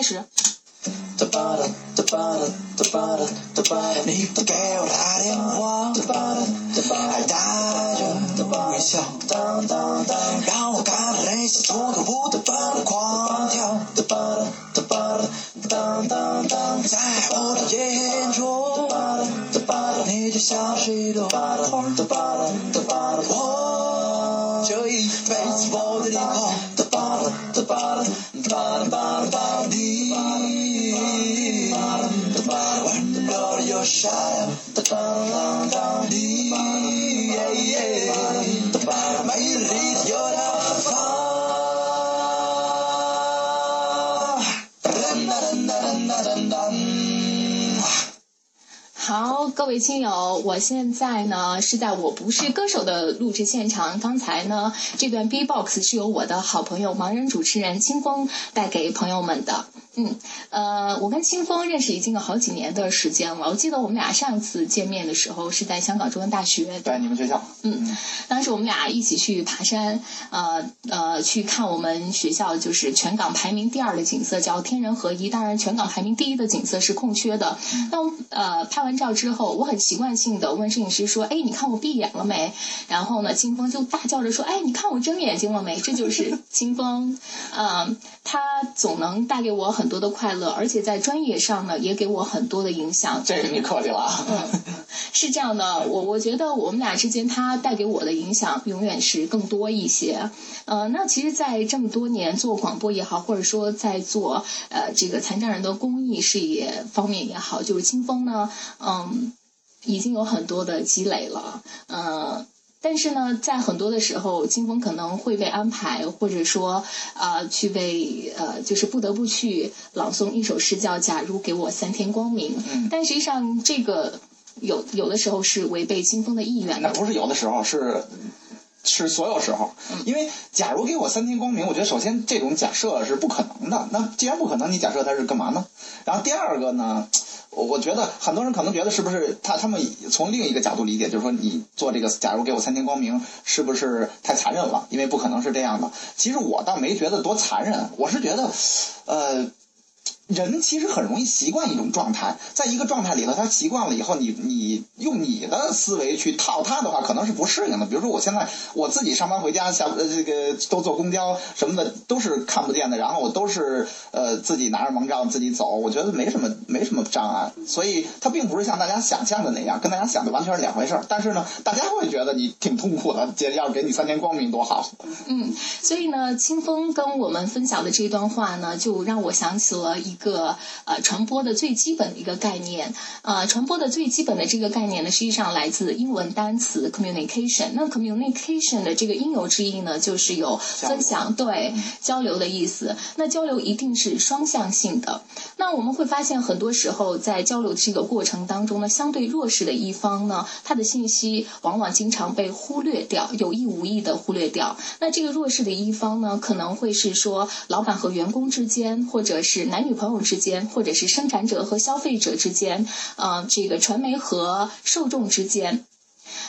开始。你不给我打电话，还带着微笑，让我看到内心中的舞的狂跳，在我的眼中，你就像是一朵花，这一辈子我的脸孔。你温柔的又傻，你美丽的又大方。 好，各位亲友，我现在呢是在我不是歌手的录制现场。刚才呢这段 B-box 是由我的好朋友盲人主持人清风带给朋友们的。嗯，呃，我跟清风认识已经有好几年的时间了。我记得我们俩上一次见面的时候是在香港中文大学，对，你们学校。嗯，当时我们俩一起去爬山，呃呃，去看我们学校就是全港排名第二的景色，叫天人合一。当然，全港排名第一的景色是空缺的。那呃拍完照之后，我很习惯性的问摄影师说：“哎，你看我闭眼了没？”然后呢，清风就大叫着说：“哎，你看我睁眼睛了没？”这就是清风，嗯，他总能带给我很多的快乐，而且在专业上呢，也给我很多的影响。这是你客气了是这样的，我我觉得我们俩之间，他带给我的影响永远是更多一些。呃，那其实，在这么多年做广播也好，或者说在做呃这个残障人的公益事业方面也好，就是清风呢，嗯，已经有很多的积累了，嗯。但是呢，在很多的时候，金峰可能会被安排，或者说啊、去被呃，就是不得不去朗诵一首诗叫《假如给我三天光明》。嗯但实际上，这个有有的时候是违背金峰的意愿的。那不是有的时候，是是所有时候。因为假如给我三天光明，我觉得首先这种假设是不可能的。那既然不可能，你假设它是干嘛呢？然后第二个呢，我我觉得很多人可能觉得是不是他他们从另一个角度理解，就是说你做这个假如给我三天光明，是不是太残忍了？因为不可能是这样的。其实我倒没觉得多残忍，我是觉得，呃。人其实很容易习惯一种状态，在一个状态里头，他习惯了以后，你你用你的思维去套他的话，可能是不适应的。比如说，我现在我自己上班回家，下呃这个都坐公交什么的都是看不见的，然后我都是呃自己拿着盲杖自己走，我觉得没什么没什么障碍，所以它并不是像大家想象的那样，跟大家想的完全是两回事儿。但是呢，大家会觉得你挺痛苦的，姐要是给你三天光明多好。嗯，所以呢，清风跟我们分享的这段话呢，就让我想起了一个呃传播的最基本的一个概念。呃，传播的最基本的这个概念呢，实际上来自英文单词 communication。那 communication 的这个应有之意呢，就是有分享、对交流的意思。那交流一定是双向性的。那我们会发现，很多时候在交流这个过程当中呢，相对弱势的一方呢，他的信息往往经常被忽略掉，有意无意的忽略掉。那这个弱势的一方呢，可能会是说老板和员工之间，或者是男女朋友之间，或者是生产者和消费者之间，呃，这个传媒和受众之间。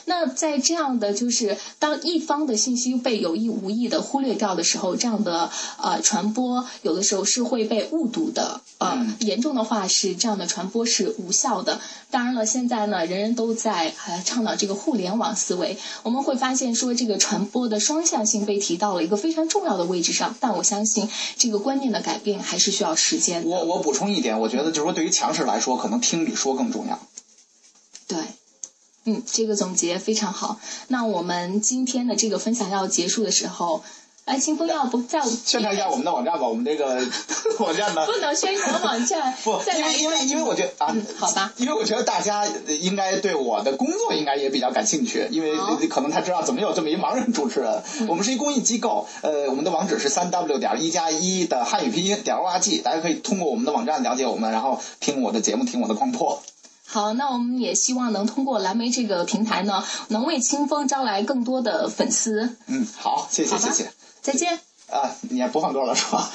那在这样的就是当一方的信息被有意无意的忽略掉的时候，这样的呃传播有的时候是会被误读的，呃，严重的话是这样的传播是无效的。当然了，现在呢，人人都在呃倡导这个互联网思维，我们会发现说这个传播的双向性被提到了一个非常重要的位置上，但我相信这个观念的改变还是需要时间。我我补充一点，我觉得就是说，对于强势来说，可能听比说更重要。对，嗯，这个总结非常好。那我们今天的这个分享要结束的时候，哎，清风要不在宣传一下我们的网站吧，我们这个 网站呢，不能宣传网站 不，因为因为因为我觉得啊，嗯，好吧，因为我觉得大家应该对我的工作应该也比较感兴趣，因为可能他知道怎么有这么一盲人主持人。我们是一公益机构，呃，我们的网址是三 w 点一加一的汉语拼音点 o r g，大家可以通过我们的网站了解我们，然后听我的节目，听我的广播。好，那我们也希望能通过蓝莓这个平台呢，能为清风招来更多的粉丝。嗯，好，谢谢谢谢。再见。啊，你也播放歌了是吧？